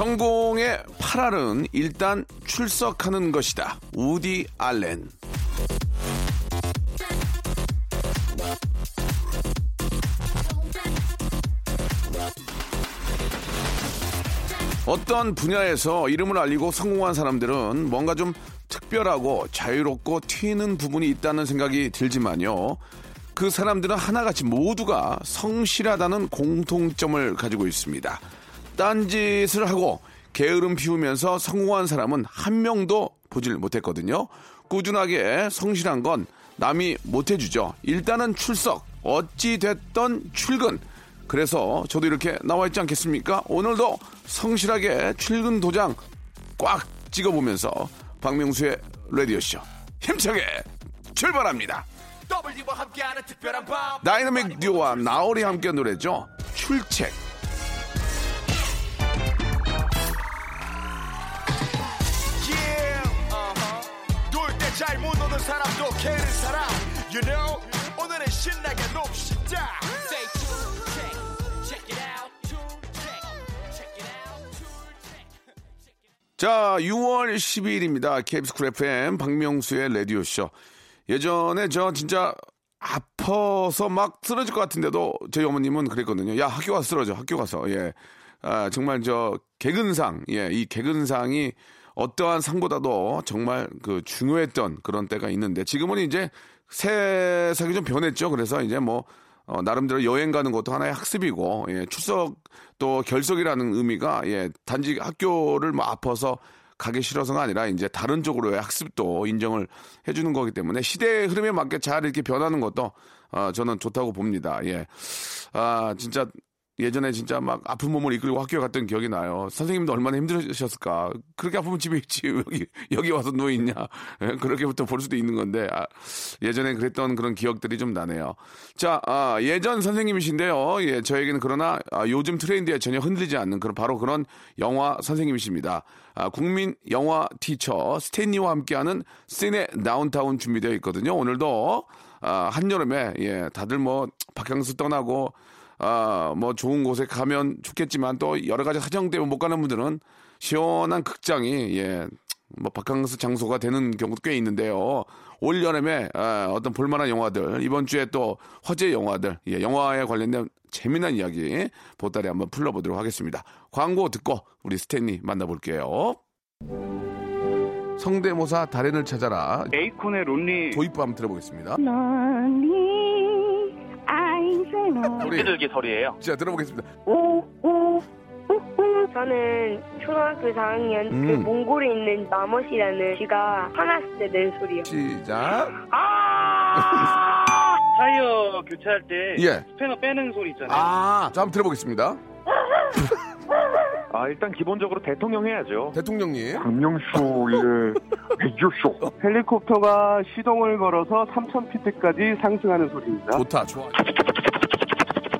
성공의 8알은 일단 출석하는 것이다 우디 알렌 어떤 분야에서 이름을 알리고 성공한 사람들은 뭔가 좀 특별하고 자유롭고 튀는 부분이 있다는 생각이 들지만요. 그 사람들은 하나같이 모두가 성실하다는 공통점을 가지고 있습니다. 딴짓을 하고 게으름 피우면서 성공한 사람은 한 명도 보질 못했거든요. 꾸준하게 성실한 건 남이 못해주죠. 일단은 출석, 어찌 됐던 출근. 그래서 저도 이렇게 나와 있지 않겠습니까? 오늘도 성실하게 출근 도장 꽉 찍어보면서 박명수의 라디오쇼 힘차게 출발합니다. 다이나믹 듀오와 나얼이 함께 노래죠. 출첵. 잘못 노는 사람도 게으른 사람. You know. 오늘은 신나게 놉시다. Say two, check, check it out. Two, check, it out. 자, 6월 12일입니다. KBS 쿨 FM 박명수의 라디오쇼. 예전에 저 진짜 아파서 막 쓰러질 것 같은데도 저희 어머님은 그랬거든요. 야, 학교 가서 쓰러져. 학교 가서. 예. 아, 정말 저 개근상. 예, 이 개근상이 어떠한 상보다도 정말 그 중요했던 그런 때가 있는데 지금은 이제 세상이 좀 변했죠. 그래서 이제 뭐 어, 나름대로 여행 가는 것도 하나의 학습이고 예, 출석 또 결석이라는 의미가 예, 단지 학교를 뭐 아파서 가기 싫어서가 아니라 이제 다른 쪽으로의 학습도 인정을 해주는 거기 때문에 시대의 흐름에 맞게 잘 이렇게 변하는 것도 어, 저는 좋다고 봅니다. 예, 아 진짜 예전에 진짜 막 아픈 몸을 이끌고 학교에 갔던 기억이 나요. 선생님도 얼마나 힘드셨을까. 그렇게 아프면 집에 있지. 여기, 여기 와서 누워 있냐. 예, 그렇게부터 볼 수도 있는 건데, 아, 예전에 그랬던 그런 기억들이 좀 나네요. 자, 아, 예전 선생님이신데요. 예, 저에게는 그러나 아, 요즘 트렌드에 전혀 흔들리지 않는 그런 바로 그런 영화 선생님이십니다. 아, 국민 영화 티처 스탠리와 함께하는 시네 다운타운 준비되어 있거든요. 오늘도 아, 한여름에 예, 다들 뭐 바캉스 떠나고 아, 뭐 좋은 곳에 가면 좋겠지만 또 여러 가지 사정 때문에 못 가는 분들은 시원한 극장이 예, 뭐 바캉스 장소가 되는 경우도 꽤 있는데요. 올 여름에 아, 어떤 볼만한 영화들 이번 주에 또 화제 영화들 예, 영화에 관련된 재미난 이야기 보따리 한번 풀러보도록 하겠습니다. 광고 듣고 우리 스탠리 만나볼게요. 성대모사 달인을 찾아라 에이콘의 론리 도입부 한번 들어보겠습니다. 너니 우리 들기 소리예요. 자 들어보겠습니다. 오오 저는 초등학교 4학년 그 음. 몽골에 있는 마멋이라는 쥐가 화났을 때 낸 소리요. 시작. 타이어 교체할 때 예. 스패너 빼는 소리 있잖아요. 아, 자 한번 들어보겠습니다. 아 일단 기본적으로 대통령 해야죠. 대통령님. 박명수의 라디오쇼. 헬리콥터가 시동을 걸어서 3,000피트까지 상승하는 소리입니다. 좋다, 좋아.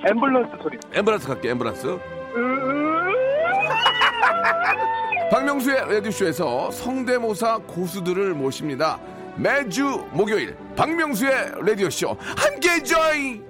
앰뷸런스 소리. 엠브란스 갈게, 엠브란스. 박명수의 라디오쇼에서 성대모사 고수들을 모십니다. 매주 목요일 박명수의 라디오쇼 함께 join!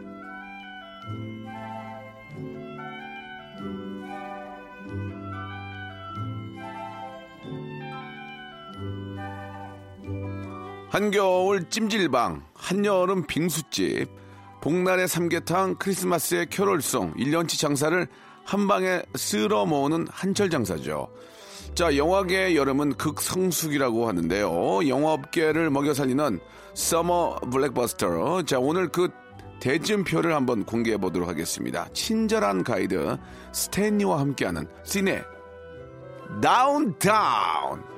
한겨울 찜질방, 한여름 빙수집, 복날의 삼계탕, 크리스마스의 캐롤송, 1년치 장사를 한 방에 쓸어 모으는 한철 장사죠. 자, 영화계의 여름은 극성수기라고 하는데요. 영화업계를 먹여 살리는 summer 블록버스터. 자, 오늘 그 대진표를 한번 공개해 보도록 하겠습니다. 친절한 가이드 스탠리와 함께하는 씨네 다운타운.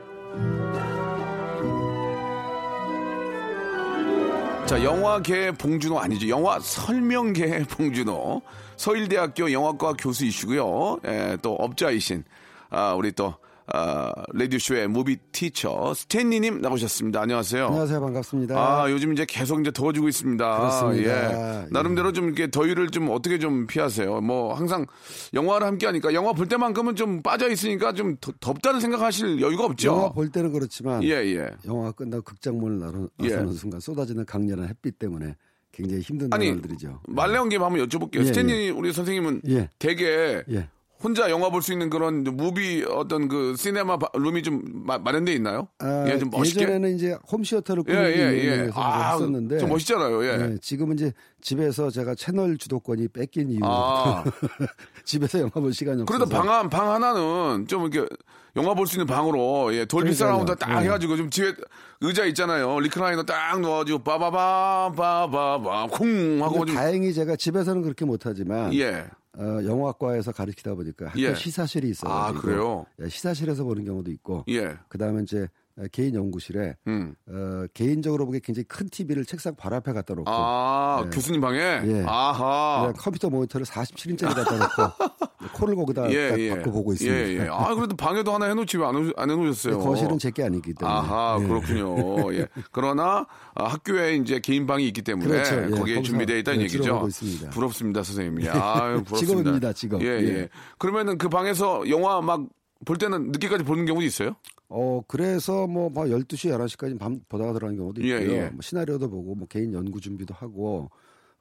자, 영화계의 봉준호 아니죠. 영화 설명계의 봉준호. 서일대학교 영화과 교수이시고요. 예, 또 업자이신 아, 우리 또 아, 라디오쇼의 무비 티처 스탠리님 나오셨습니다. 안녕하세요. 안녕하세요. 반갑습니다. 아, 요즘 이제 계속 이제 더워지고 있습니다. 그렇습니다. 예. 나름대로 좀 이렇게 더위를 좀 어떻게 좀 피하세요. 뭐 항상 영화를 함께 하니까 영화 볼 때만큼은 좀 빠져 있으니까 좀 더- 덥다는 생각하실 여유가 없죠. 영화 볼 때는 그렇지만 예, 예. 영화가 끝나고 극장 문을 나서- 예. 나서는 순간 쏟아지는 강렬한 햇빛 때문에 굉장히 힘든 날들이죠. 말레 연기 한번 여쭤볼게요. 예, 스탠리 우리 선생님은 예. 되게 예. 혼자 영화 볼 수 있는 그런 movie 어떤 그 시네마 바- 룸이 좀 마, 마련돼 있나요? 아, 예, 좀 멋있게. 예전에는 이제 홈시어터를 예, 꾸미기 예, 예. 유명해서 아, 했었는데 좀 멋있잖아요. 예. 예, 지금은 이제 집에서 제가 채널 주도권이 뺏긴 이후로 아. 집에서 영화 볼 시간이 없어서 그래도 방, 한, 방 하나는 좀 이렇게 영화 볼 수 있는 방으로 예, 돌비. 사라운드 딱 예. 해가지고 좀 뒤에 의자 있잖아요. 리클라이너 딱 넣어가지고 빠바바 빠바바 쿵 하고 좀 다행히 제가 집에서는 그렇게 못하지만 예. 어, 영화과에서 가르치다 보니까 학교 예. 시사실이 있어요. 아, 그래요? 시사실에서 보는 경우도 있고 예. 그 다음에 이제 개인 연구실에 음. 어, 개인적으로 보기에 굉장히 큰 TV를 책상 바로 앞에 갖다 놓고 아, 예. 교수님 방에? 예. 아하. 그냥 컴퓨터 모니터를 47인치짜리 갖다 놓고 코를 거기다 딱 받고 보고 있습니다. 예, 예. 아, 그래도 방에도 하나 해놓지 왜 안, 해- 해놓으셨어요? 거실은 제게 아니기 때문에. 아하, 예. 그렇군요. 예. 그러나 아, 학교에 이제 개인 방이 있기 때문에 그렇죠. 예, 거기에 준비되어 있다는 예, 얘기죠. 부럽습니다, 선생님. 아, 부럽습니다. 직업입니다, 직업. 예, 예. 예. 그러면은 그 방에서 영화 막 볼 때는 늦게까지 보는 경우도 있어요? 어, 그래서 뭐, 뭐 12시, 11시까지 밤 보다가 들어가는 경우도 예, 있고요. 예. 뭐 시나리오도 보고 뭐 개인 연구 준비도 하고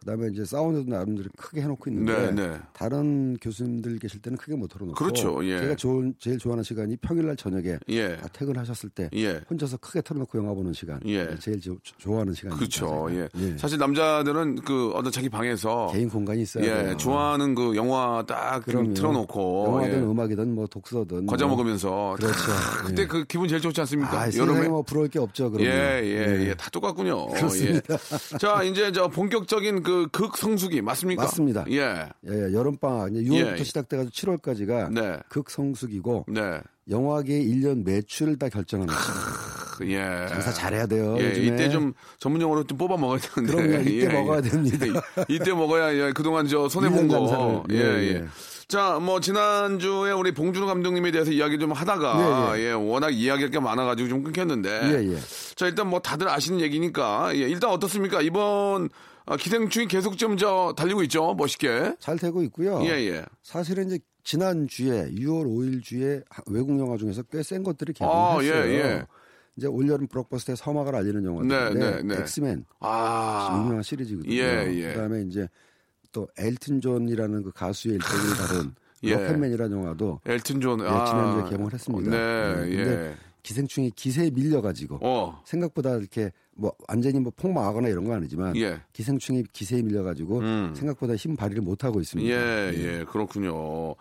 그다음에 이제 사운드도 나름대로 크게 해놓고 있는데 네, 네. 다른 교수님들 계실 때는 크게 못 틀어놓고 그렇죠, 예. 제가 좋은, 제일 좋아하는 시간이 평일날 저녁에 예. 다 퇴근하셨을 때 예. 혼자서 크게 틀어놓고 영화 보는 시간 예. 제일 조- 좋아하는 시간입니다. 그렇죠. 예. 예. 사실 남자들은 그 어떤 자기 방에서 개인 공간이 있어야 예. 좋아하는 그 영화 딱. 틀어놓고 영화든 예. 음악이든 뭐 독서든 과자 뭐. 먹으면서 그렇죠. 다 그때 예. 그 기분 제일 좋지 않습니까? 아, 여름에 뭐 부러울 게 없죠. 그러면. 예, 예, 예, 다 똑같군요. 그렇습니다. 예. 자, 이제 저 본격적인 그 극성수기 맞습니까? 맞습니다. 예, 예, 예, 여름방학 이제 6월부터 예. 시작돼가지고 7월까지가 네. 극성수기고 네, 영화계의 1년 매출을 다 결정하는 시간. 예. 장사 잘해야 돼요. 예. 이때 좀 전문용어로 좀 뽑아 먹어야 되는데. 그럼요, 이때 예, 먹어야 예. 됩니다. 이때 먹어야 예, 그동안 저 손해 본 거. 예, 예, 예. 예. 자, 뭐 지난주에 우리 봉준호 감독님에 대해서 이야기 좀 하다가 예, 예, 워낙 이야기할 게 많아 가지고 좀 끊겼는데. 예, 예. 자, 일단 뭐 다들 아시는 얘기니까 예, 일단 어떻습니까? 이번 아, 기생충이 계속 좀 저 달리고 있죠, 멋있게. 잘 되고 있고요. 예, 예. 사실은 이제 지난 주에 6월 5일 주에 하- 외국 영화 중에서 꽤 센 것들이 아, 개봉했어요. 예, 예. 이제 올여름 블록버스터의 서막을 알리는 영화인데 네, 네, 네. 엑스맨 아. 유명한 시리즈거든요. 예, 예. 그다음에 이제 또 엘튼 존이라는 그 가수의 일생을 다룬 예. 로켓맨이라는 영화도 엘튼 존. 예, 아. 지난주에 개봉을 했습니다. 네, 예, 예. 근데 기생충이 기세에 밀려가지고 어. 생각보다 이렇게 뭐 완전히 뭐 폭망하거나 이런 건 아니지만 예. 기생충이 기세에 밀려가지고 음. 생각보다 힘 발휘를 못 하고 있습니다. 예, 예, 그렇군요.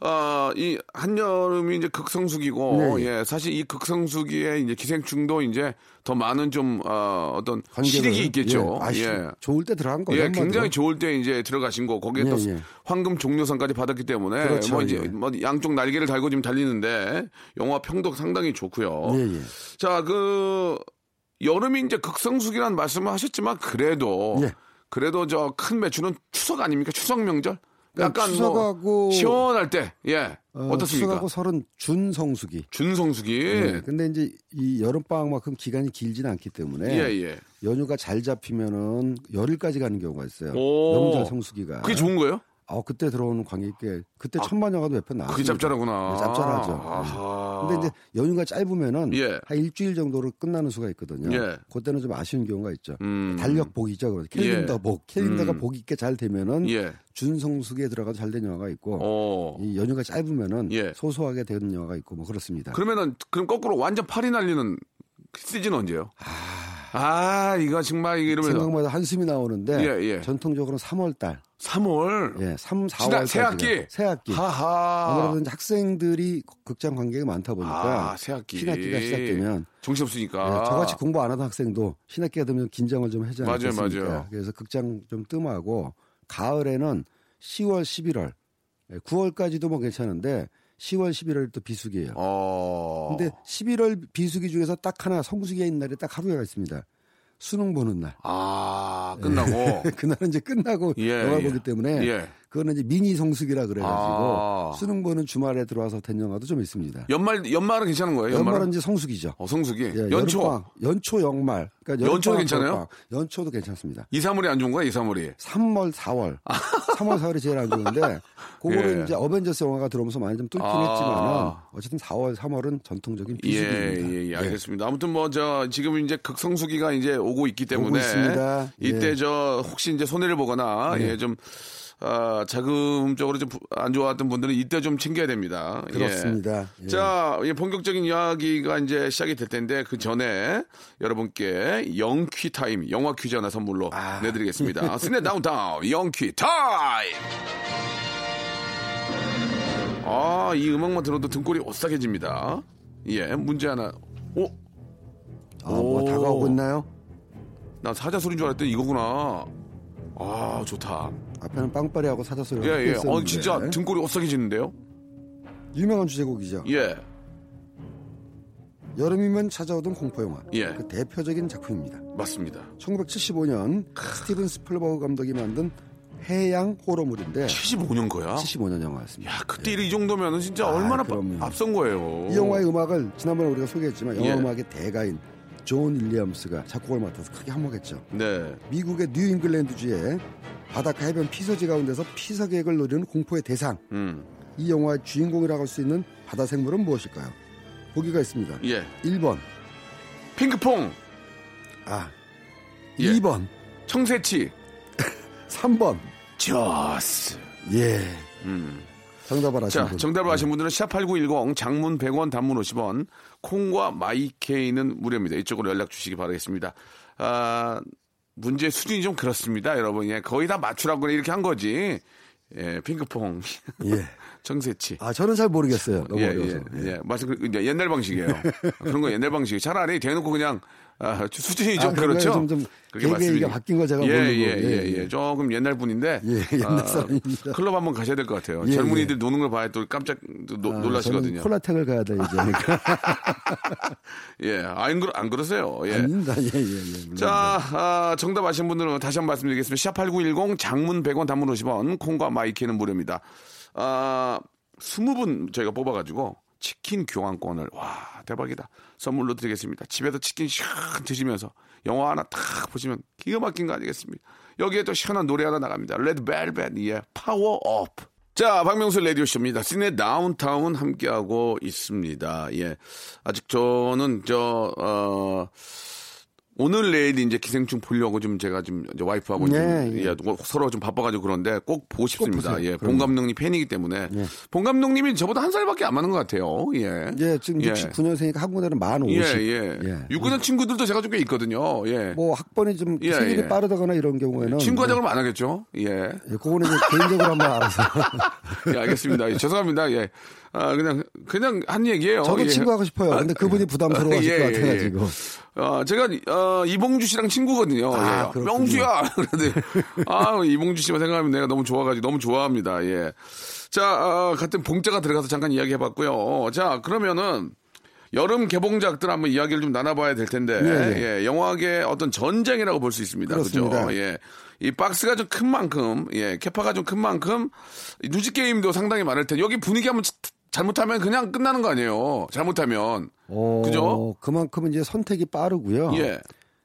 아, 이 한여름이 이제 극성수기고, 네, 예. 예, 사실 이 극성수기에 이제 기생충도 이제 더 많은 좀, 어, 어떤 실익이 있겠죠. 예, 아, 시- 좋을 때 들어간 거예요. 예. 굉장히 좋을 때 이제 들어가신 거 거기에 예, 또 예. 황금 종려상까지 받았기 때문에 그렇죠, 뭐 이제 예. 뭐 양쪽 날개를 달고 지금 달리는데 영화 평도 상당히 좋고요. 예, 예. 자, 그 여름이 이제 극성수기라는 말씀을 하셨지만 그래도 예. 그래도 저 큰 매출은 추석 아닙니까? 추석 명절? 약간 추석하고 뭐 시원할 때, 예. 어, 어, 떻습니까 추석하고 설은 준성수기. 준성수기. 예. 근데 이제 이 여름방학만큼 기간이 길지는 않기 때문에 예, 예. 연휴가 잘 잡히면은 열흘까지 가는 경우가 있어요. 오. 명절 성수기가. 그게 좋은 거예요? 아, 그때 들어오는 관객께 그때 천만 영화도 몇 편 나왔어요. 그게 짭짤하구나. 짭짤하죠. 아하. 근데 이제 연휴가 짧으면은 예. 한 일주일 정도로 끝나는 수가 있거든요. 예. 그때는 좀 아쉬운 경우가 있죠. 음. 달력 복이죠. 그래서 캘린더 예. 복. 캘린더가 음. 복 있게 잘 되면은 예. 준성수기에 들어가서 잘된 영화가 있고 어. 이 연휴가 짧으면은 예. 소소하게 되는 영화가 있고 뭐 그렇습니다. 그러면은 그럼 거꾸로 완전 팔이 날리는 시즌 언제요? 아, 이거 정말 이게 이러면서 생각보다 한숨이 나오는데 예, 예. 전통적으로 3월 달, 3월 예, 3, 4월 지난 새학기 새 학기. 하하. 아무래도 이제 학생들이 극장 관객이 많다 보니까 아, 새 학기. 신학기가 시작되면 정신 예, 없으니까. 저같이 공부 안 하던 학생도 신학기가 되면 긴장을 좀 하지 맞아요, 않겠습니까? 맞아요. 그래서 극장 좀 뜸하고 가을에는 10월, 11월, 9월까지도 뭐 괜찮은데 10월, 11월 또 비수기예요. 어. 근데 11월 비수기 중에서 딱 하나 성수기가 있는 날이 딱 하루가 있습니다. 수능 보는 날. 아, 끝나고. 그날은 이제 끝나고 예, 영화 예. 보기 때문에 예. 그거는 이제 미니 성수기라 그래가지고 아. 수능 보는 주말에 들어와서 된 영화도 좀 있습니다. 연말 연말은 괜찮은 거예요? 연말은, 연말은 이제 성수기죠. 어, 성수기. 예, 연초. 여름방학, 연초 연말. 그러니까 연초도 괜찮아요? 겨울방학. 연초도 괜찮습니다. 2, 3월이 안 좋은 거야, 2, 3월이. 3월, 4월. 3월, 4월이 제일 안 좋은데 그거는 예. 이제 어벤져스 영화가 들어오면서 많이 좀 뚫긴 아. 했지만은 어쨌든 4월, 3월은 전통적인 예, 비수기입니다. 예, 예, 알겠습니다. 아무튼 뭐, 저, 지금 이제 극성수기가 이제 오고 있기 때문에. 있습니다. 이때 예. 저, 혹시 이제 손해를 보거나, 네. 예, 좀, 아, 자금적으로 좀 안 좋았던 분들은 이때 좀 챙겨야 됩니다. 예. 그렇습니다. 예. 자, 예, 본격적인 이야기가 이제 시작이 될 텐데 그 전에 여러분께 영퀴 타임 영화 퀴즈 하나 선물로 아. 내드리겠습니다. 씨네 다운타운 영퀴 타임. 아, 이 음악만 들어도 등골이 오싹해집니다. 예, 문제 하나. 오, 아, 뭐 오. 다가오고 있나요? 난 사자 소리인 줄 알았더니 이거구나. 아, 좋다. 앞에는 빵빠리하고 사자소리가 예, 예. 어. 진짜 등골이 오싹해지는데요? 유명한 주제곡이죠. 예, 여름이면 찾아오던 공포 영화. 예. 그 대표적인 작품입니다. 맞습니다. 1975년 스티븐 스필버그 감독이 만든 해양 호러물인데 75년 거야? 75년 영화였습니다. 야, 그때 이 정도면은 진짜 아, 얼마나 그럼요. 앞선 거예요. 이 영화의 음악을 지난번에 우리가 소개했지만 영화 예. 음악의 대가인 존 윌리엄스가 작곡을 맡아서 크게 한몫했죠. 네. 미국의 뉴 잉글랜드주의 바닷가 해변 피서지 가운데서 피서객을 노리는 공포의 대상. 음. 이 영화의 주인공이라고 할 수 있는 바다 생물은 무엇일까요? 보기가 있습니다. 예. 1번. 핑크퐁, 아. 예. 2번. 청새치, 3번. 저스. 예. 음. 정답을 아신 자, 분. 정답을 아신 분들은 샵8910 장문 100원 단문 50원 콩과 마이케이는 무료입니다. 이쪽으로 연락 주시기 바라겠습니다. 아, 문제 수준이 좀 그렇습니다, 여러분. 예, 거의 다 맞추라고 이렇게 한 거지. 예, 핑크퐁, 예. 청새치. 아, 저는 잘 모르겠어요. 너무 예, 어려워서. 예, 예. 맞아. 그, 이제 옛날 방식이에요. 그런 거 옛날 방식. 차라리 대놓고 그냥, 아, 수준이 좀 아, 그렇죠. 좀- 좀 그게 맞습니다. 바뀐 걸 제가 예, 모르고. 예, 예, 예, 예. 예. 조금 옛날 분인데. 예, 옛날 아, 사람입니다. 클럽 한번 가셔야 될 것 같아요. 예, 젊은이들 노는 걸 봐야 또 깜짝 노, 아, 놀라시거든요. 콜라텍을 가야 돼, 이제. 예, 안, 그러, 안 그러세요. 예. 아닙니다. 예, 예, 예. 자, 아, 정답 아신 분들은 다시 한번 말씀드리겠습니다. 샵8910 장문 100원 단문 50원 콩과 마이크는 무료입니다. 아, 20분 저희가 뽑아가지고 치킨 교환권을 와 대박이다 선물로 드리겠습니다. 집에서 치킨 시원 드시면서 영화 하나 딱 보시면 기가 막힌 거 아니겠습니까? 여기에 또 시원한 노래 하나 나갑니다. 레드벨벳 예 파워 업. 자, 박명수 라디오쇼입니다. 씨네 다운타운 함께하고 있습니다. 예. 아직 저는, 저, 어, 오늘 내일 이제 기생충 보려고 좀 제가 좀 이제 와이프하고 네, 좀 예. 예, 서로 좀 바빠가지고 그런데 꼭 보고 싶습니다. 보세요. 예. 본 감독님 팬이기 때문에 예. 본 감독님이 저보다 한 살밖에 안 많은 것 같아요. 예. 예, 지금 예. 69년생이니까 한국에는 만 50. 예, 예. 육군의 친구들도 제가 좀 꽤 있거든요. 예. 뭐 학번이 좀 예, 생일이 예. 빠르다거나 이런 경우에는 친구 뭐, 하자고 안 하겠죠? 예. 예, 그거는 개인적으로 한번 알아서. 예, 알겠습니다. 예, 죄송합니다. 예. 아, 그냥, 그냥 한 얘기예요 저도 예. 친구하고 싶어요. 근데 그분이 부담스러워하실 예, 것 예, 같아가지고. 어, 제가, 어, 이봉주 씨랑 친구거든요. 아, 예. 명주야! 그런데, 아, 이봉주 씨만 생각하면 내가 너무 좋아가지고 너무 좋아합니다. 예. 자, 어, 같은 봉자가 들어가서 잠깐 이야기 해봤고요. 자, 그러면은, 여름 개봉작들 한번 이야기를 좀 나눠봐야 될 텐데, 예, 예, 영화계 어떤 전쟁이라고 볼 수 있습니다. 그렇습니다. 예. 이 박스가 좀 큰 만큼, 예, 캐파가 좀 큰 만큼, 이 누지 게임도 상당히 많을 텐데, 여기 분위기 한번 자- 잘못하면 그냥 끝나는 거 아니에요. 잘못하면. 어, 그죠? 그만큼 이제 선택이 빠르고요. 예.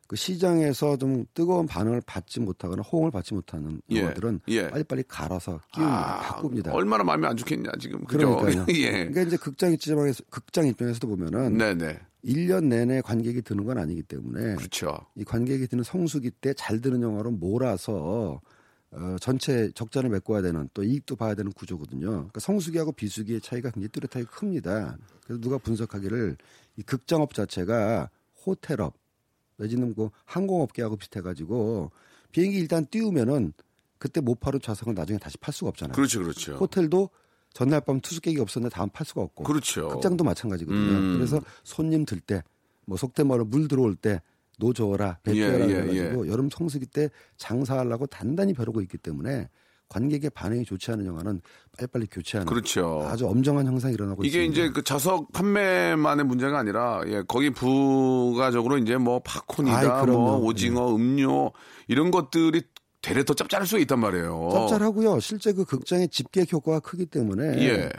그 시장에서 좀 뜨거운 반응을 받지 못하거나 호응을 받지 못하는 예, 영화들은 예. 빨리빨리 갈아서 끼웁니다. 바꿉니다. 얼마나 마음이 안 좋겠냐, 지금. 그죠? 그러니까요. 예. 그러니까 이제 극장 입장에서 극장 입장에서도 보면은 네네. 1년 내내 관객이 드는 건 아니기 때문에 그렇죠. 이 관객이 드는 성수기 때 잘 드는 영화로 몰아서 어, 전체 적자를 메꿔야 되는 또 이익도 봐야 되는 구조거든요. 그러니까 성수기하고 비수기의 차이가 굉장히 뚜렷하게 큽니다. 그래서 누가 분석하기를 이 극장업 자체가 호텔업 내지는 그 항공업계하고 비슷해가지고 비행기 일단 띄우면은 그때 못 팔은 좌석을 나중에 다시 팔 수가 없잖아요. 그렇죠, 그렇죠. 호텔도 전날 밤 투숙객이 없었는데 다음 팔 수가 없고. 그렇죠. 극장도 마찬가지거든요. 음. 그래서 손님 들 때, 뭐 속된 말로 물 들어올 때 노져라, 배펴라 예, 예, 그래가지고 여름 성수기 때 장사하려고 단단히 벼르고 있기 때문에 관객의 반응이 좋지 않은 영화는 빨리빨리 교체하는 그렇죠. 아주 엄정한 현상이 일어나고 이게 있습니다. 이제 그 좌석 판매만의 문제가 아니라 예, 거기 부가적으로 이제 뭐 팝콘이다, 아이. 뭐 오징어, 음료 이런 것들이 되레 더 짭짤할 수가 있단 말이에요. 짭짤하고요. 실제 그 극장의 집객 효과가 크기 때문에 예.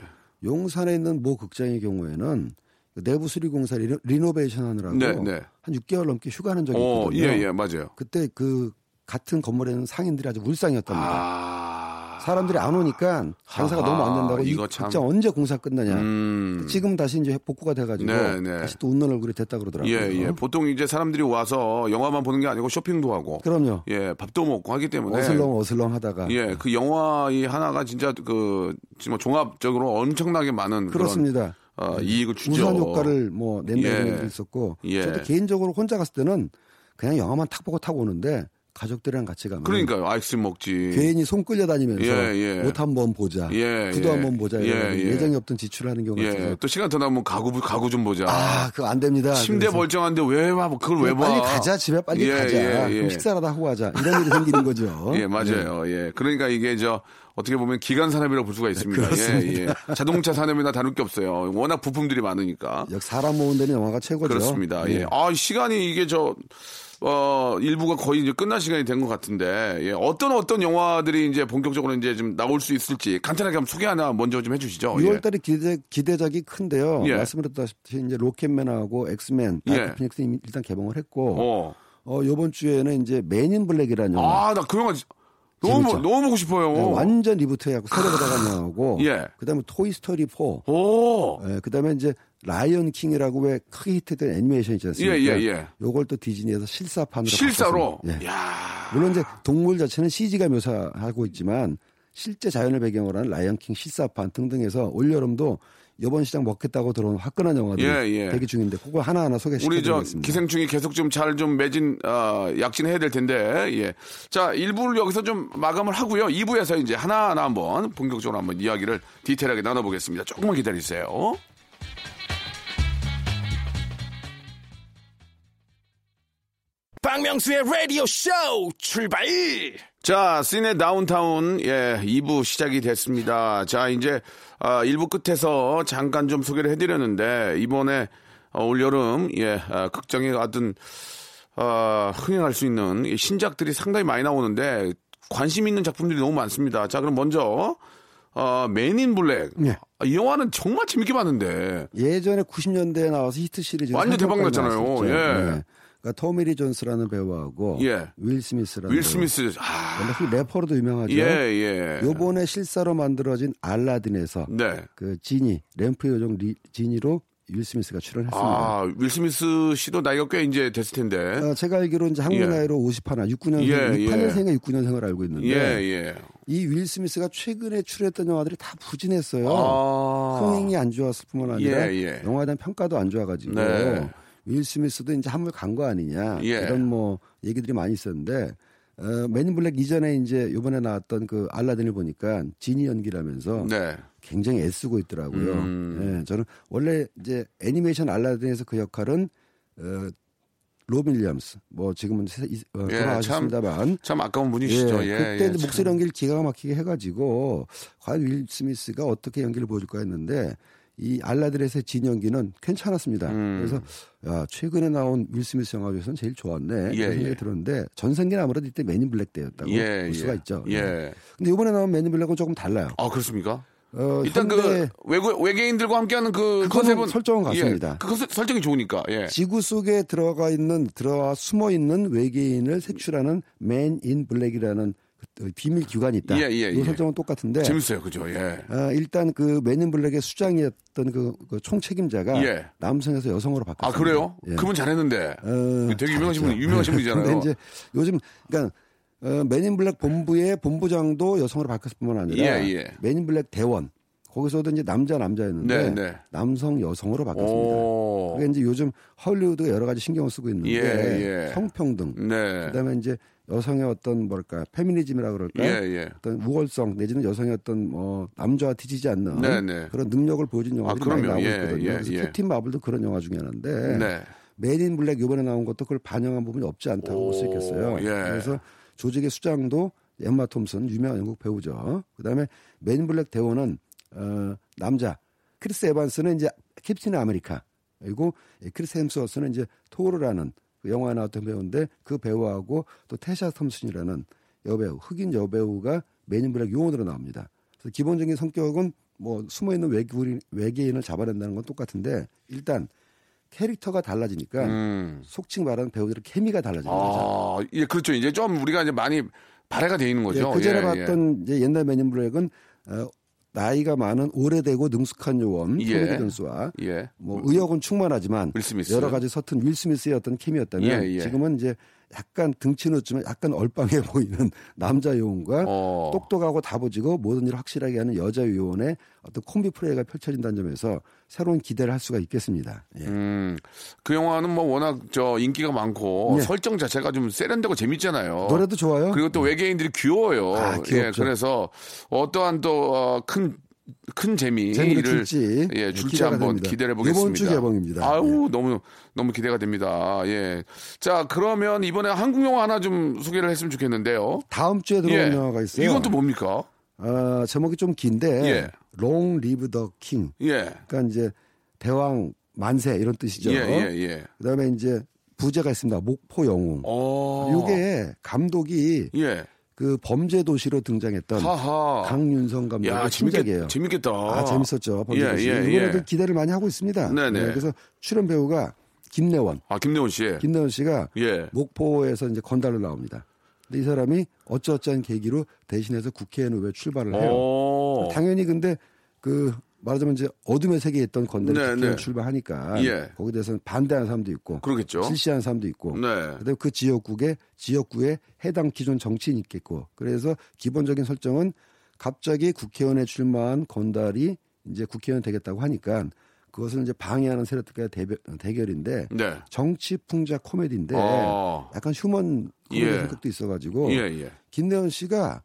용산에 있는 모 극장의 경우에는 그 내부 수리 공사 리노, 리노베이션 하느라고 네, 네. 한 6개월 넘게 휴가하는 적이 어, 있거든요. 예, 예, 맞아요. 그때 그 같은 건물에 있는 상인들이 아주 울상이었답니다. 아. 사람들이 안 오니까 장사가 아하, 너무 안 된다고 이 이거 참. 극장 언제 공사 끝나냐. 음. 지금 다시 이제 복구가 돼가지고 네, 네. 다시 또 웃는 얼굴이 됐다 그러더라고요. 예, 예. 보통 이제 사람들이 와서 영화만 보는 게 아니고 쇼핑도 하고 그럼요. 예, 밥도 먹고 하기 때문에 어슬렁 어슬렁 하다가 예, 그 영화 이 하나가 진짜 그 지금 종합적으로 엄청나게 많은 그렇습니다. 어, 이익을 주죠. 우산 효과를 뭐 낸다는 예. 얘기도 있었고 예. 저도 개인적으로 혼자 갔을 때는 그냥 영화만 탁 보고 타고 오는데 가족들이랑 같이 가면 그러니까요. 아이스크림 먹지. 괜히 손 끌려 다니면서 예, 예. 옷 한번 보자, 예, 구두 예. 한번 보자 예, 예. 예정이 없던 지출을 하는 경우가 예. 있어서 또 시간 더 나면 가구 가구 좀 보자. 아 그거 안 됩니다. 침대 멀쩡한데 왜 와? 그걸 왜 봐? 빨리 가자 집에 빨리 예, 가자 예, 예. 그럼 식사라도 하고 가자 이런 일이 생기는 거죠. 예, 맞아요. 예. 그러니까 이게 저 어떻게 보면 기간 산업이라고 볼 수가 있습니다. 예, 예. 자동차 산업이나 다를 게 없어요. 워낙 부품들이 많으니까. 역 사람 모은 데는 영화가 최고죠. 그렇습니다. 예. 예. 아, 시간이 이게 저, 어, 일부가 거의 이제 끝날 시간이 된 것 같은데, 예. 어떤 어떤 영화들이 이제 본격적으로 이제 좀 나올 수 있을지 간단하게 한번 소개 하나 먼저 좀 해주시죠. 6월달에 기대 기대작이 큰데요. 예. 말씀드렸다시피 이제 로켓맨하고 엑스맨, 예. 다크 피닉스 이미 일단 개봉을 했고, 어. 어, 요번 주에는 이제 맨인 블랙이라는 영화. 아, 나 그 영화 너무, 재밌죠? 너무 보고 싶어요. 네, 완전 reboot 해갖고 새로 보다가 영화고, 예. 그다음에 토이 스토리 4, 오. 예, 그다음에 이제 라이언 킹이라고 왜 크게 히트된 애니메이션 있지 않습니까? 예, 예, 예. 요걸 또 디즈니에서 실사판으로 실사로. 예. 야 물론 이제 동물 자체는 CG가 묘사하고 있지만 실제 자연을 배경으로 한 라이언 킹 실사판 등등해서 올 여름도 이번 시장 먹겠다고 들어온 화끈한 영화들이 예, 예. 대기 중인데 그거 하나하나 우리 저 소개시켜드리겠습니다. 기생충이 계속 좀잘좀 매진 어, 약진해야 될 텐데 예. 자 1부를 여기서 좀 마감을 하고요 2부에서 이제 하나하나 한번 본격적으로 한번 이야기를 디테일하게 나눠보겠습니다 조금만 기다리세요 박명수의 라디오 쇼 출발 자 시네 다운타운 예 2부 시작이 됐습니다 자 이제 아, 1부 끝에서 잠깐 좀 소개를 해드렸는데 이번에 어, 올여름 예 아, 극장에 가든 어, 흥행할 수 있는 이 신작들이 상당히 많이 나오는데 관심 있는 작품들이 너무 많습니다. 자, 그럼 먼저 어, 맨인 블랙. 예. 아, 이 영화는 정말 재밌게 봤는데. 예전에 90년대에 나와서 히트 시리즈 완전 대박 났잖아요. 예. 그러니까 토미 리 존스라는 배우하고 예. 윌 스미스라는 윌. 스미스. 아, 원래 그 래퍼로도 유명하죠. 예, 예. 요번에 실사로 만들어진 알라딘에서 네. 그 지니 램프 요정 리, 지니로 윌 스미스가 출연했습니다. 아, 윌 스미스 씨도 나이가 꽤 이제 됐을 텐데. 어, 제가 알기로 이제 한국 예. 나이로 51, 69년생, 예, 예. 68년생에 69년생을 알고 있는데 예, 예. 이 윌 스미스가 최근에 출연했던 영화들이 다 부진했어요. 아. 흥행이 안 좋았을 뿐만 아니라 예, 예. 영화에 대한 평가도 안 좋아가지고 네. 윌 스미스도 이제 한물 간 거 아니냐 예. 이런 뭐 얘기들이 많이 있었는데 어, 맨인 블랙 이전에 이제 요번에 나왔던 그 알라딘을 보니까 지니 연기라면서 네. 굉장히 애쓰고 있더라고요. 음. 예, 저는 원래 이제 애니메이션 알라딘에서 그 역할은 어, 로빈 윌리엄스 뭐 지금은 어, 예, 돌아가셨습니다만 참 아까운 분이시죠. 예, 그때 예, 이제 참. 목소리 연기를 기가 막히게 해가지고 과연 윌 스미스가 어떻게 연기를 보여줄까 했는데 이 알라딘에서의 지니 연기는 괜찮았습니다. 음. 그래서 야 최근에 나온 윌 스미스 영화 중에서는 제일 좋았네 예, 생각이 예. 들었는데 전성기는 아무래도 이때 맨인 블랙 때였다고 예, 볼 수가 예. 있죠. 예. 근데 이번에 나온 맨인 블랙은 조금 달라요. 아, 그렇습니까? 어, 일단 그 외국 외계인들과 함께하는 그 컨셉은 설정은 같습니다. 예, 그 컨셉- 설정이 좋으니까. 예. 지구 속에 들어가 있는 들어와 숨어 있는 외계인을 색출하는 맨 인 블랙이라는 그 비밀 기관이 있다. 예, 예, 이 예. 설정은 똑같은데 재밌어요, 그죠? 예. 아, 일단 그 맨인 블랙의 수장이었던 그, 그 총책임자가 예. 남성에서 여성으로 바뀌었습니다. 아 그래요? 예. 그분 잘했는데. 어, 되게 유명하신 분. 유명하신 분이잖아요. 근데 이제 요즘 그러니까 어, 맨인 블랙 본부의 본부장도 여성으로 바뀌었을 뿐만 아니라 예, 예. 맨인 블랙 대원 거기서도 이제 남자 남자였는데 네, 네. 남성 여성으로 바뀌었습니다. 오. 그게 이제 요즘 헐리우드가 여러 가지 신경을 쓰고 있는데 예, 예. 성평등, 네. 그다음에 이제 여성의 어떤 뭐랄까 페미니즘이라 그럴까, 예, 예. 어떤 우월성 내지는 여성의 어떤 뭐 남자와 뒤지지 않는 네, 네. 그런 능력을 보여준 영화들이 아, 많이. 나오고 예, 있거든요. 예, 그래서 예. 캡틴 마블도 그런 영화 중에 하나인데 네. 맨인 블랙 이번에 나온 것도 그걸 반영한 부분이 없지 않다고 볼 수 오, 있겠어요. 예. 그래서 조직의 수장도 엠마 톰슨 유명한 영국 배우죠. 그다음에 맨인 블랙 대원은 어, 남자 크리스 에반스는 이제 캡틴 아메리카 그리고 크리스 햄스워스는 이제 토르라는 그 영화에 나왔던 배우인데 그 배우하고 또 테사 톰슨이라는 여배우 흑인 여배우가 맨인 블랙 요원으로 나옵니다. 그래서 기본적인 성격은 뭐 숨어 있는 외계인, 외계인을 잡아낸다는 건 똑같은데 일단 캐릭터가 달라지니까 음. 속칭 말하는 배우들의 케미가 달라지는 거죠. 아, 예, 그렇죠. 이제 좀 우리가 이제 많이 발해가 돼 있는 거죠. 예, 그 전에 예, 봤던 이제 옛날 맨인 블랙은 어, 나이가 많은 오래되고 능숙한 요원 예. 토니 존스와 예. 예. 뭐 의욕은 충만하지만 윌 스미스. 여러 가지 서툰 윌 스미스의 어떤 케미였다면 예, 예. 지금은 이제 약간 등치 높지만 약간 얼빵해 보이는 남자 요원과 어. 똑똑하고 다부지고 모든 일을 확실하게 하는 여자 요원의 어떤 콤비 플레이가 펼쳐진다는 점에서 새로운 기대를 할 수가 있겠습니다. 예. 음, 그 영화는 뭐 워낙 저 인기가 많고 네. 설정 자체가 좀 세련되고 재밌잖아요. 노래도 좋아요. 그리고 또 외계인들이 귀여워요. 아, 귀엽죠. 예, 그래서 어떠한 또큰 큰 재미를 줄지 예, 줄지 한번 됩니다. 기대를 해보겠습니다. 이번 주 개봉입니다. 아우 너무 너무 기대가 됩니다. 예. 자 그러면 이번에 한국 영화 하나 좀 소개를 했으면 좋겠는데요. 다음 주에 들어온 예. 영화가 있어요. 이건 또 뭡니까? 어, 제목이 좀 긴데 예. 롱 리브 더 킹. 예. 그러니까 이제 대왕 만세 이런 뜻이죠. 예, 예, 예. 그다음에 이제 부제가 있습니다. 목포 영웅. 어. 이게 감독이 예. 그 범죄 도시로 등장했던 하하. 강윤성 감독의 야, 신작이에요. 재밌겠, 재밌겠다. 아, 재밌었죠. 범죄 예, 도시. 예, 이번에도 예. 기대를 많이 하고 있습니다. 네네. 그래서 출연 배우가 김래원. 아, 김래원 씨. 김래원 씨가 예. 목포에서 이제 건달로 나옵니다. 근데 이 사람이 어쩌어쩌한 계기로 대신해서 국회의원 후보에 출발을 해요. 오. 당연히 근데 그 말하자면 이제 어둠의 세계에 있던 건달이 네, 네. 출발하니까 예. 거기에 대해서는 반대하는 사람도 있고 그러겠죠. 실시하는 사람도 있고 네. 그다음에 그 지역국에 지역구에 해당 기존 정치인이 있겠고 그래서 기본적인 설정은 갑자기 국회의원에 출마한 건달이 이제 국회의원 되겠다고 하니까 그것을 이제 방해하는 세력들과의 대결, 대결인데 네. 정치 풍자 코미디인데 어. 약간 휴먼 코미디 예. 성격도 있어가지고 예, 예. 김대현 씨가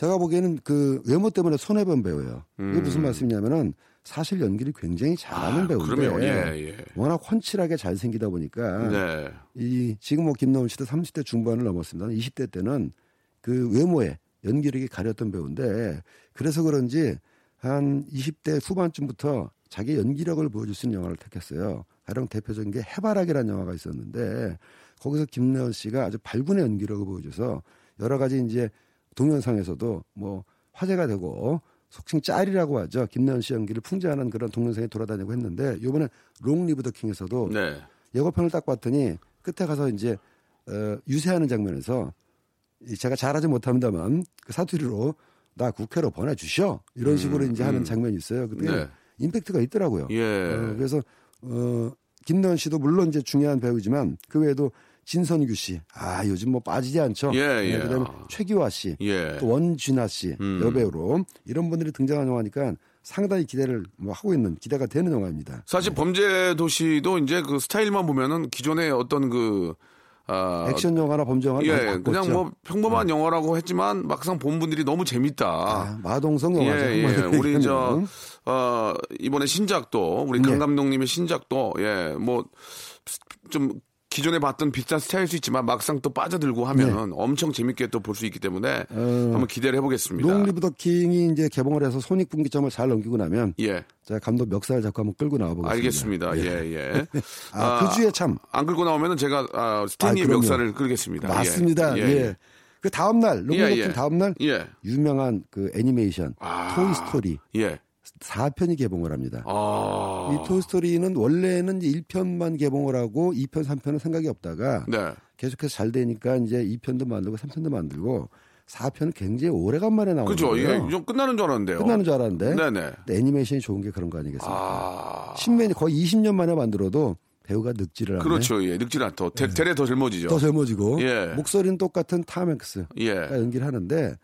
제가 보기에는 그 외모 때문에 손해 본 배우예요. 이게 무슨 말씀이냐면은 사실 연기를 굉장히 잘하는 음. 아, 배우인데. 예, 예. 워낙 훤칠하게 잘생기다 보니까 네. 이 지금 뭐 김나온 씨도 30대 중반을 넘었습니다. 20대 때는 그 외모에 연기력이 가렸던 배우인데 그래서 그런지 한 20대 후반쯤부터 자기 연기력을 보여줄 수 있는 영화를 택했어요. 가장 대표적인 게 해바라기라는 영화가 있었는데 거기서 김나온 씨가 아주 발군의 연기력을 보여줘서 여러 가지 이제 동영상에서도 뭐 화제가 되고 속칭 짤이라고 하죠. 김래원 씨 연기를 풍자하는 그런 동영상이 돌아다니고 했는데 이번에 롱 리브 더 킹에서도 네. 예고편을 딱 봤더니 끝에 가서 이제 어, 유세하는 장면에서 이 제가 잘하지 못합니다만 그 사투리로 나 국회로 보내주셔 이런 식으로 이제 하는 장면이 있어요. 근데 네. 임팩트가 있더라고요. 예. 어, 그래서 어, 김래원 씨도 물론 이제 중요한 배우지만 그 외에도 진선규 씨, 아 요즘 뭐 빠지지 않죠. 예, 예. 그다음에 최기화 씨, 예. 또 원진아 씨 음. 여배우로 이런 분들이 등장한 영화니까 상당히 기대를 뭐 하고 있는 기대가 되는 영화입니다. 사실 범죄 도시도 이제 그 스타일만 보면은 기존의 어떤 그 아, 액션 영화나 범죄 많이 예. 그냥 뭐 평범한 영화라고 했지만 막상 본 분들이 너무 재밌다. 아, 마동성 영화죠. 예, 예. 우리 저. 어, 이번에 신작도, 우리 강 네. 감독님의 신작도, 예, 뭐, 좀, 기존에 봤던 비슷한 스타일일 수 있지만 막상 또 빠져들고 하면은 엄청 재밌게 또 볼 수 있기 때문에 네. 어, 한번 기대를 해보겠습니다. 롱 리브 더 킹이 이제 개봉을 해서 손익분기점을 잘 넘기고 나면 예, 제가 감독 멱살을 잡고 한번 끌고 나와보겠습니다. 알겠습니다. 예, 예. 아, 그 주에 참 안 끌고 나오면 은 제가 아, 스탠리의 아. 멱살을 끌겠습니다. 예. 맞습니다. 예. 예. 그 다음 날 롱 예, 리브 더 예. 킹 다음 날 예. 유명한 그 애니메이션 아. 토이 스토리 예. 4편이 개봉을 합니다. 아. 이 토이스토리는 원래는 이제 1편만 개봉을 하고 2편, 3편은 생각이 없다가 네. 계속해서 잘 되니까 이제 2편도 만들고 3편도 만들고 4편은 굉장히 오래간만에 나오는 그죠. 예. 좀 끝나는 줄 알았는데요. 끝나는 줄 알았는데 네네. 애니메이션이 좋은 게 그런 거 아니겠습니까? 아. 신맨이 거의 20년 만에 만들어도 배우가 늙지를 않네. 그렇죠. 예. 늙질 않더. 대, 대래 더 젊어지죠. 더 젊어지고 예. 목소리는 똑같은 탐 행크스가 예. 연기를 하는데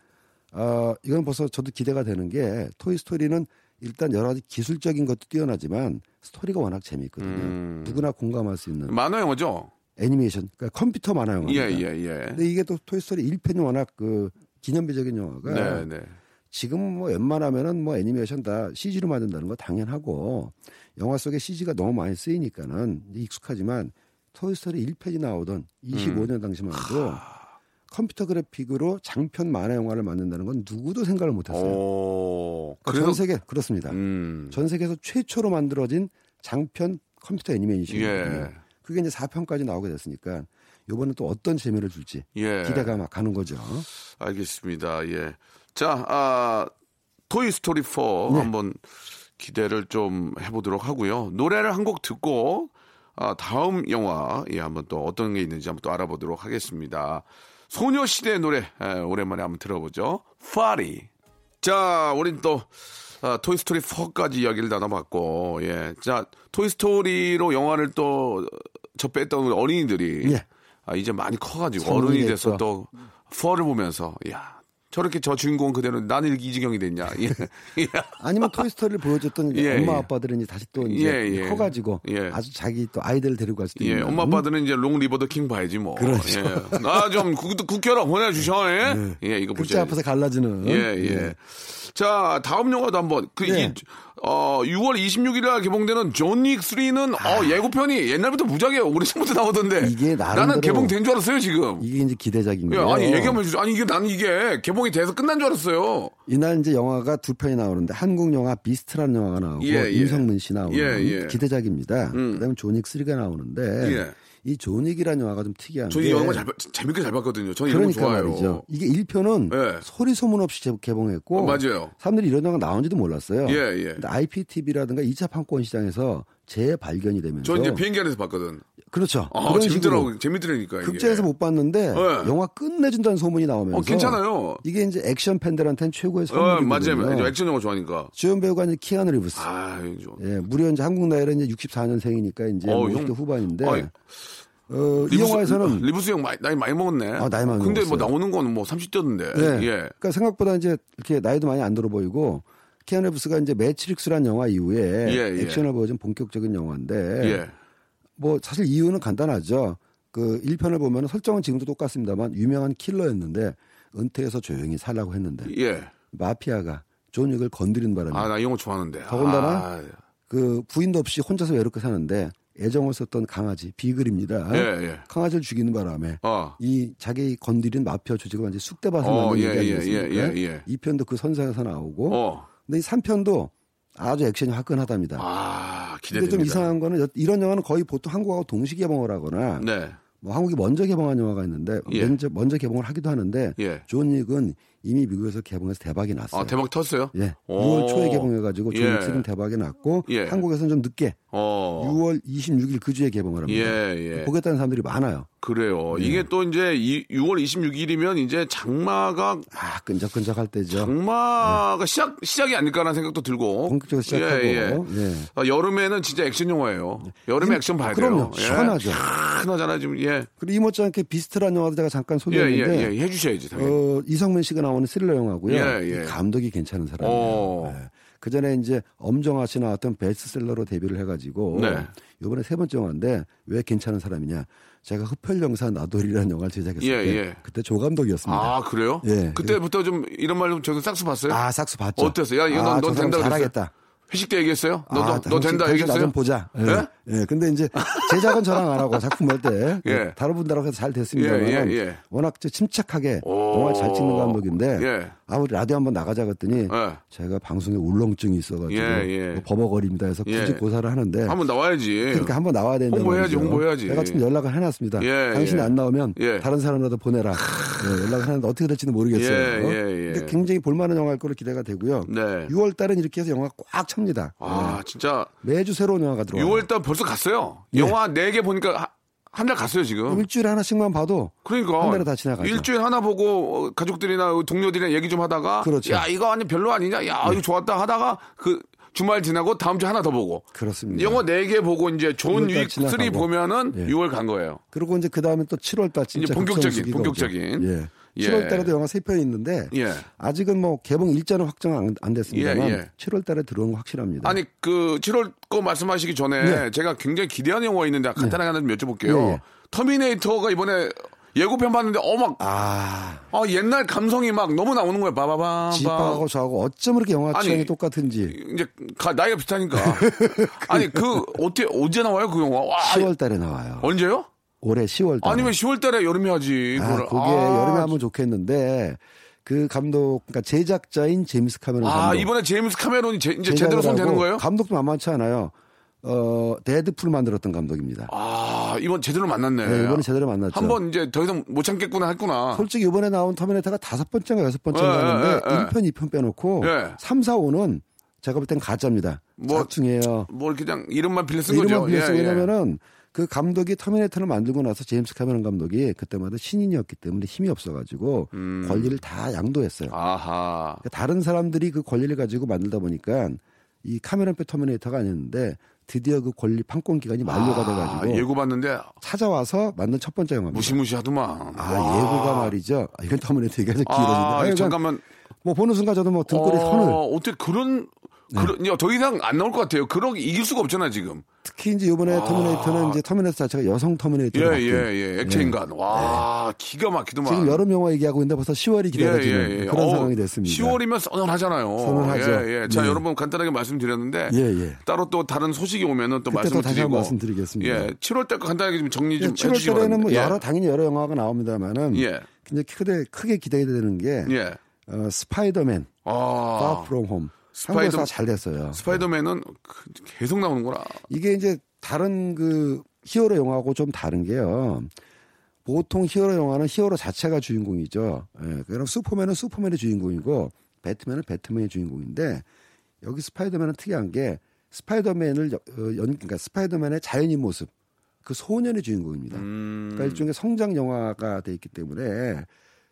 어, 이건 벌써 저도 기대가 되는 게 토이스토리는 일단 여러 가지 기술적인 것도 뛰어나지만 스토리가 워낙 재미있거든요. 음. 누구나 공감할 수 있는 만화 영화죠? 애니메이션, 그러니까 컴퓨터 만화 영화입니다. 예, 예, 예. 근데 이게 또 토이스토리 1편이 워낙 그 기념비적인 영화가 네, 네. 지금 뭐 웬만하면은 뭐 애니메이션 다 CG로 만든다는 거 당연하고 영화 속에 CG가 너무 많이 쓰이니까는 익숙하지만 토이스토리 1편이 나오던 25년 음. 당시만 해도 컴퓨터 그래픽으로 장편 만화 영화를 만든다는 건 누구도 생각을 못했어요. 오. 그러니까 전 세계 그렇습니다. 음. 전 세계에서 최초로 만들어진 장편 컴퓨터 애니메이션이거든요. 예. 그게 이제 4편까지 나오게 됐으니까 이번엔 또 어떤 재미를 줄지 예. 기대가 막 가는 거죠. 알겠습니다. 예. 자, 아, 토이 스토리 4 네. 한번 기대를 좀 해보도록 하고요. 노래를 한 곡 듣고 아, 다음 영화 예, 한번 또 어떤 게 있는지 한번 또 알아보도록 하겠습니다. 소녀시대 노래 예, 오랜만에 한번 들어보죠. 파리. 자, 우린 또 아, 토이스토리 4까지 이야기를 나눠봤고, 예. 자, 토이스토리로 영화를 또 접했던 우리 어린이들이 예. 아, 이제 많이 커가지고 어른이 돼서 됐죠. 또 4를 보면서, 야 저렇게 저 주인공 그대로 나는 이렇게 이 지경이 됐냐. 예. 예. 아니면 토이스토리를 보여줬던 예, 엄마 예. 아빠들은 이제 다시 또 이제 예, 예. 커가지고 예. 아주 자기 또 아이들을 데리고 갈 수도 예, 있는. 엄마 아빠들은 이제 롱 리브 더 킹 봐야지 뭐. 그렇죠. 예. 나 좀 국회로 보내주셔. 예, 예 이거 보자. 앞에서 갈라지는. 예, 예. 자, 다음 영화도 한번 그 네. 이, 어, 6월 26일 날 개봉되는 존윅 3는 어, 예고편이 옛날부터 무지하게 오래전부터 나오던데. 아. 이게 나는 개봉된 줄 알았어요, 지금. 이게 이제 기대작인 예, 거예요. 아니 얘기하면 해주죠. 아니 이게 나는 이게 개봉 이 돼서 끝난 줄 알았어요. 이날 이제 영화가 두 편이 나오는데 한국 영화 비스트라는 영화가 나오고 예, 예. 이성민 씨 나오는 예, 예. 기대작입니다. 음. 그다음에 존윅 3가 나오는데 예. 이 존윅이라는 영화가 좀 특이한 저는 게 이 영화 잘, 봐- 재밌게 잘 봤거든요. 저는 이런 거 그러니까 좋아해요. 말이죠. 이게 1편은 예. 소리 소문 없이 제- 개봉했고 어, 맞아요. 사람들이 이런 영화 나온지도 몰랐어요. 예, 예. 근데 IPTV라든가 2차 판권 시장에서 재발견이 되면서 저 이제 비행기 안에서 봤거든. 그렇죠. 아, 재밌더라고. 재밌더라니까. 이게. 극장에서 못 봤는데 네. 영화 끝내준다는 소문이 나오면서 어, 괜찮아요. 이게 이제 액션 팬들한테는 최고의 어, 선물이거든요. 맞아요. 저 액션 영화 좋아하니까. 주연 배우가 이제 키아누 리브스. 아, 좀. 예, 무려 이제 한국 나이로 이제 64년생이니까 이제 어, 50대 형. 후반인데 아이, 어, 이 리브스- 영화에서는 리브스 형 나이 많이 먹었네. 아, 나이 많이 근데 뭐 먹었어요. 나오는 거는 뭐 30대던데. 예. 예. 그러니까 생각보다 이제 이렇게 나이도 많이 안 들어 보이고 키아누 리브스가 이제 매트릭스라는 영화 이후에 예, 예. 액션을 보여준 본격적인 영화인데 예. 뭐 사실 이유는 간단하죠. 그 1편을 보면 설정은 지금도 똑같습니다만 유명한 킬러였는데 은퇴해서 조용히 살라고 했는데 예. 마피아가 존 윅을 건드린 바람에 아, 나 이 영화 좋아하는데. 더군다나 아, 그 부인도 없이 혼자서 외롭게 사는데 애정을 썼던 강아지 비글입니다. 예, 예. 강아지를 죽이는 바람에 어. 이 자기 건드린 마피아 조직을 완전 쑥대밭을 어, 만든 예, 얘기 예, 아니겠습니까? 예, 예, 예. 2편도 그 선상에서 나오고 어. 근데 이 3편도 아주 액션이 화끈하답니다. 아, 근데 기대됩니다. 좀 이상한 거는 여- 이런 영화는 거의 보통 한국하고 동시 개봉을 하거나 네. 뭐 한국이 먼저 개봉한 영화가 있는데 예. 먼저, 먼저 개봉을 하기도 하는데 예. 존 윅은 이미 미국에서 개봉해서 대박이 났어요. 아, 대박 텄어요? 예. 오. 6월 초에 개봉해가지고 존 예. 윅 3는 대박이 났고 예. 한국에서는 좀 늦게 어. 6월 26일 그 주에 개봉을 합니다. 예, 예. 보겠다는 사람들이 많아요. 그래요. 이게 또 이제 이 6월 26일이면 이제 장마가 아 끈적끈적할 때죠. 장마가 시작 시작이 아닐까라는 생각도 들고 네. 본격적으로 시작하고 예, 예. 예. 아, 여름에는 진짜 액션 영화예요. 여름에 이- 액션 봐야 그럼요. 돼요. 예. 시원하죠. 시원하잖아 지금 예. 그리고 이 못지않게 비슷한 영화도 제가 잠깐 예, 소개했는데 예, 예. 해주셔야지 당연히. 어, 이성민 씨가 나오는 스릴러 영화고요. 예, 예. 이 감독이 괜찮은 사람이에요. 어. 예. 그 전에 이제 엄정화 씨 나왔던 베스트셀러로 데뷔를 해가지고 네. 이번에 세 번째 영화인데 왜 괜찮은 사람이냐? 제가 흡혈영사 나돌이라는 영화를 제작했을 예, 때 예. 그때 조 감독이었습니다. 아 그래요? 예. 그때부터 좀 이런 말좀 저도 싹수 봤어요. 아, 싹수 봤죠. 어땠어요? 야, 이거 넌- 아, 넌 된다 그랬어요? 잘하겠다. 회식 때 얘기했어요? 너, 아, 너, 너 된다 얘기했어요? 나좀 보자. 예. 예? 예. 근데 이제 제작은 저랑 안 하고 작품 볼때 예. 다른 분들하고 해서 잘 됐습니다만 예, 예, 예. 워낙 저 침착하게 오. 영화 잘 찍는 감독인데 예. 아 우리 라디오 한번 나가자 그랬더니 예. 제가 방송에 울렁증이 있어가지고 예, 예. 뭐 버벅거립니다 해서 굳이 예. 고사를 하는데 한번 나와야지. 그러니까 한번 나와야 된다. 홍보해야지, 홍보해야지. 내가 지금 연락을 해놨습니다. 예, 당신이 예. 안 나오면 예. 다른 사람이라도 보내라. 예, 연락을 하는데 어떻게 될지는 모르겠어요. 예, 예, 예. 근데 굉장히 볼만한 영화일 거로 기대가 되고요. 네. 6월 달은 이렇게 해서 영화가 꽉 찹니다. 아 진짜 예. 매주 새로운 영화가 들어와요. 6월달 벌써 갔어요. 예. 영화 4개 보니까 한달 갔어요 지금. 일주일에 하나씩만 봐도 그러니까 한 달에 다 지나가죠. 일주일 하나 보고 어, 가족들이나 동료들이랑 얘기 좀 하다가 그렇죠. 야 이거 아니 별로 아니냐 야 이거 좋았다 하다가 그 주말 지나고 다음 주에 하나 더 보고 그렇습니다. 영화 4개 보고 이제 존 6월달 윅 3 지나가고. 보면은 예. 6월 간 거예요. 그리고 이제 그 다음에 또 7월 달 진짜 이제 본격적인, 본격적인. 오죠. 예. 예. 7월 달에도 영화 세 편이 있는데 예. 아직은 뭐 개봉 일자는 확정 안, 안 됐습니다만 예, 예. 7월 달에 들어오는 거 확실합니다. 아니 그 7월 거 말씀하시기 전에 네. 제가 굉장히 기대하는 영화가 있는데 간단하게 하나 좀 여쭤볼게요. 예, 예. 터미네이터가 이번에 예고편 봤는데 어막 아, 아, 옛날 감성이 막 너무 나오는 거야. 바바밤. 집하고 저하고 어쩜 이렇게 영화 아니, 취향이 똑같은지 이제 가- 나이가 비슷하니까. 아니 그 어떻게 언제 나와요 그 영화? 와, 10월 달에 나와요. 언제요? 올해 10월 달에. 아니면 10월 달에 여름에 하지. 아. 그게 아, 여름에 하면 좋겠는데 그 감독 그러니까 제작자인 제임스 카메론 아 감독. 이번에 제임스 카메론이 제, 이제 제대로 손 대는 거예요? 감독도 만만치 않아요. 어, 데드풀 만들었던 감독입니다. 아 이번 제대로 만났네. 네, 이번에 제대로 만났죠. 한 번 이제 더 이상 못 참겠구나 했구나. 솔직히 이번에 나온 터미네이터가 다섯 번째인가 여섯 예, 번째인가 하는데 예, 예. 1편, 2편 빼놓고 예. 3, 4, 5는 제가 볼 땐 가짜입니다. 뭐, 짝퉁이에요. 뭘 그냥 이름만 빌려 쓴 이름만 거죠. 빌렸어. 예, 예. 왜냐면은 그 감독이 터미네이터를 만들고 나서 제임스 카메론 감독이 그때마다 신인이었기 때문에 힘이 없어가지고 음. 권리를 다 양도했어요. 아하. 그러니까 다른 사람들이 그 권리를 가지고 만들다 보니까 이 카메론 표 터미네이터가 아니었는데 드디어 그 권리 판권 기간이 만료가 돼가지고 아, 예고 봤는데 찾아와서 만든 첫 번째 영화입니다. 무시무시하더만. 아 와. 예고가 말이죠. 아, 이건 터미네이터 얘기가 좀 아. 하여간 잠깐만. 뭐 보는 순간 저도 뭐 등골이 어, 서늘 어떻게 그런 네. 야, 더 이상 안 나올 것 같아요. 그러기 이길 수가 없잖아 지금. 특히 이제 이번에 터미네이터는 이제 터미네이터 자체가 여성 터미네이터로 아. 예예예 예, 액체 인간. 와 기가 막히더만. 지금 여름 영화 얘기하고 있는데 벌써 10월이 기다려지는 예, 예, 예. 그런 어, 상황이 됐습니다. 10월이면 선선하잖아요. 선선하죠. 예, 예. 자, 네. 여러분 간단하게 말씀드렸는데 예, 예. 따로 또 다른 소식이 오면은 또 말씀을 또 다시 드리고 말씀드리겠습니다. 예, 7월 달 간단하게 좀 정리 좀 7월 해주시기 달에는 뭐 바랍니다. 여러 당연히 여러 영화가 나옵니다만은 예. 굉장히 크게 크게 기대되는 게 예. 예. 어, 스파이더맨 아. Far From Home 스파이더- 잘 됐어요. 스파이더맨은 그- 계속 나오는구나. 이게 이제 다른 그 히어로 영화하고 좀 다른 게요. 보통 히어로 영화는 히어로 자체가 주인공이죠. 예, 그럼 슈퍼맨은 슈퍼맨의 주인공이고 배트맨은 배트맨의 주인공인데 여기 스파이더맨은 특이한 게 스파이더맨을 여- 어, 연 그러니까 스파이더맨의 자연인 모습 그 소년의 주인공입니다. 음. 그러니까 일종의 성장 영화가 돼 있기 때문에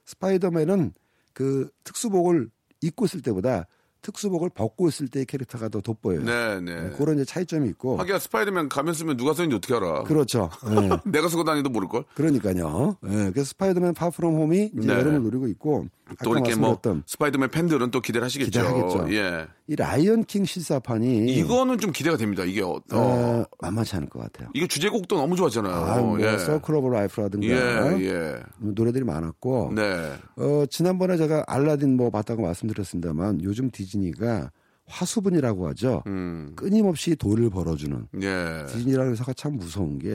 스파이더맨은 그 특수복을 입고 있을 때보다 특수복을 벗고 있을 때의 캐릭터가 더 돋보여요. 네, 네. 네, 그런 이제 차이점이 있고. 하기야 스파이더맨 가면 쓰면 누가 썼는지 어떻게 알아? 그렇죠. 예. 내가 쓰고 다니도 모를 걸. 그러니까요. 예, 그래서 스파이더맨 Far From Home이 이제 네. 여름을 노리고 있고 또 아까 이렇게 뭐 스파이더맨 팬들은 또 기대를 하시겠죠. 기대하겠죠. 예. 이 라이언 킹 실사판이 이거는 좀 기대가 됩니다. 이게 어, 어. 어, 만만치 않을 것 같아요. 이게 주제곡도 너무 좋았잖아요. 아, 뭐 예. 서클 of Life라든가 예, 예. 노래들이 많았고 네. 어, 지난번에 제가 알라딘 뭐 봤다고 말씀드렸습니다만 요즘 디즈니가 화수분이라고 하죠. 음. 끊임없이 돈을 벌어주는 예. 디즈니라는 회사가 참 무서운 게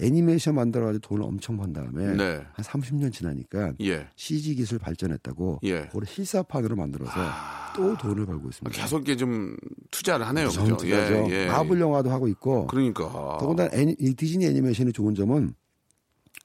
애니메이션 만들어가지고 돈을 엄청 번 다음에 네. 한 30년 지나니까 예. CG 기술 발전했다고 예. 아. 그걸 실사판으로 만들어서 또 돈을 벌고 있습니다. 계속 이렇게 좀 투자를 하네요. 그죠? 투자죠. 예, 예. 마블 영화도 하고 있고 그러니까. 더군다나 애니, 이 디즈니 애니메이션이 좋은 점은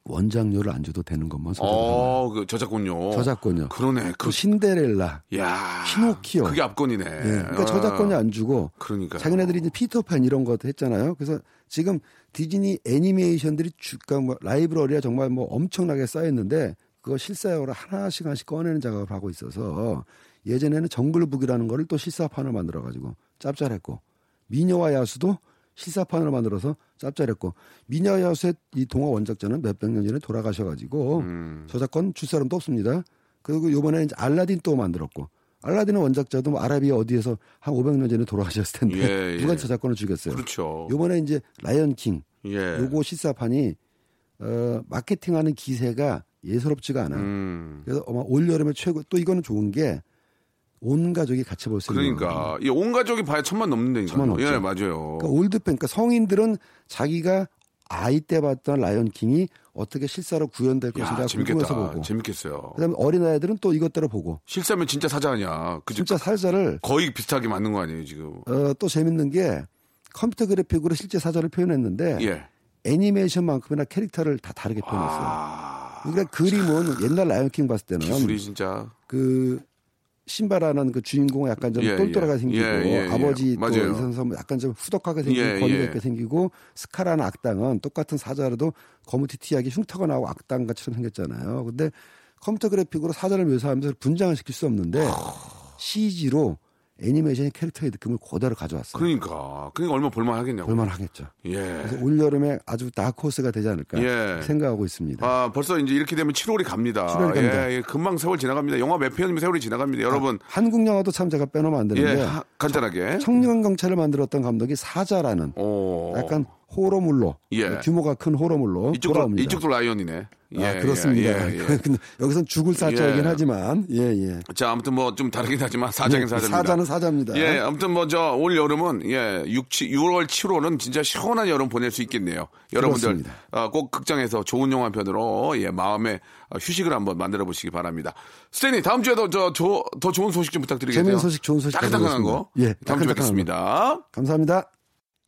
원작료를 안 줘도 되는 것만 소개를 합니다. 어, 그 저작권료. 저작권료. 그러네. 그 그, 신데렐라, 야. 피노키오. 그게 압권이네. 예, 그러니까 아. 저작권료 안 주고 그러니까. 자기네들이 이제 피터팬 이런 것도 했잖아요. 그래서 지금 디즈니 애니메이션들이 주가 뭐 라이브러리가 정말 뭐 엄청나게 쌓였는데 그거 실사용으로 하나씩 하나씩 꺼내는 작업을 하고 있어서 예전에는 정글북이라는 거를 또 실사판을 만들어 가지고 짭짤했고 미녀와 야수도 실사판으로 만들어서 짭짤했고 미녀와 야수의 이 동화 원작자는 몇백 년 전에 돌아가셔 가지고 음. 저작권 줄 사람도 없습니다. 그리고 요번에 이제 알라딘 또 만들었고 알라딘의 원작자도 뭐 아라비아 어디에서 한 500년 전에 돌아가셨을 텐데 예, 예. 누가 저작권을 주겠어요. 그렇죠. 요번에 이제 라이언 킹 예. 요거 실사판이 어 마케팅하는 기세가 예사롭지가 않아. 요 음. 그래서 아마 올 여름에 최고 또 이거는 좋은 게 온 가족이 같이 볼 수 있는 그러니까 이온 가족이 봐야 천만 넘는다니까. 천만 넘죠. 예, 맞아요. 그러니까 올드팬, 그러니까 성인들은 자기가 아이 때 봤던 라이언 킹이 어떻게 실사로 구현될까, 궁금해서. 보고. 재밌겠어요. 그다음에 어린 아이들은 또 이것대로 보고. 실사면 진짜 사자 아니야. 그죠? 진짜 사자를 거의 비슷하게 맞는 거 아니에요, 지금. 어, 또 재밌는 게 컴퓨터 그래픽으로 실제 사자를 표현했는데 예. 애니메이션만큼이나 캐릭터를 다 다르게 표현했어요. 아. 그러니까 그림은 옛날 라이언 킹 봤을 때는 기술이 진짜. 그 신바라는 그 주인공은 약간 좀 예, 똘똘하게 예. 생기고 예, 예, 예. 아버지 또. 이선섬 약간 좀 후덕하게 생기고 예, 거리가 예. 있게 생기고 스카라는 악당은 똑같은 사자라도 거무튀튀하게 흉터가 나고 악당 같이럼 생겼잖아요. 근데 컴퓨터 그래픽으로 사자를 묘사하면서 분장을 시킬 수 없는데 CG로 애니메이션의 캐릭터의 느낌을 그대로 가져왔어요. 그러니까 그러니까 얼마 볼만 하겠냐고. 볼만 하겠죠. 예. 그래서 올 여름에 아주 다크호스가 되지 않을까 예. 생각하고 있습니다. 아 벌써 이제 이렇게 되면 7월이 갑니다. 7월이 갑니다. 예, 예, 금방 세월 지나갑니다. 영화 몇 편이면 세월이 지나갑니다. 여러분 한국 영화도 참 제가 빼놓으면 안 되는데 예 하- 간단하게. 청년 경찰을 만들었던 감독이 사자라는 오. 약간 호러물로 예. 규모가 큰 호러물로 이쪽도 돌아옵니다. 이쪽도 라이언이네. 예, 아, 그렇습니다. 예, 예, 예. 근데 여기선 죽을 사자이긴 예. 하지만 예 예. 자 아무튼 뭐 좀 다르긴 하지만 사자긴 예, 사자입니다. 사자는 사자입니다. 예, 아무튼 뭐 저 올 여름은 예, 6, 6월, 7월은 진짜 시원한 여름 보낼 수 있겠네요. 여러분들. 어, 꼭 극장에서 좋은 영화 편으로 예, 마음의 어, 휴식을 한번 만들어 보시기 바랍니다. 스탠리 다음 주에도 저, 저, 더 좋은 소식 좀 부탁드리겠습니다. 재미있는 소식, 좋은 소식 따끈따끈한 거. 예, 다음 주에 뵙겠습니다. 감사합니다.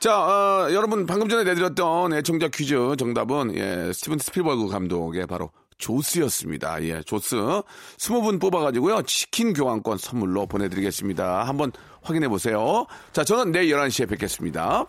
자, 어, 여러분 방금 전에 내드렸던 애청자 퀴즈 정답은 예, 스티븐 스필버그 감독의 바로 조스였습니다. 예, 조스. 스무 분 뽑아가지고요. 치킨 교환권 선물로 보내드리겠습니다. 한번 확인해 보세요. 자, 저는 내일 11시에 뵙겠습니다.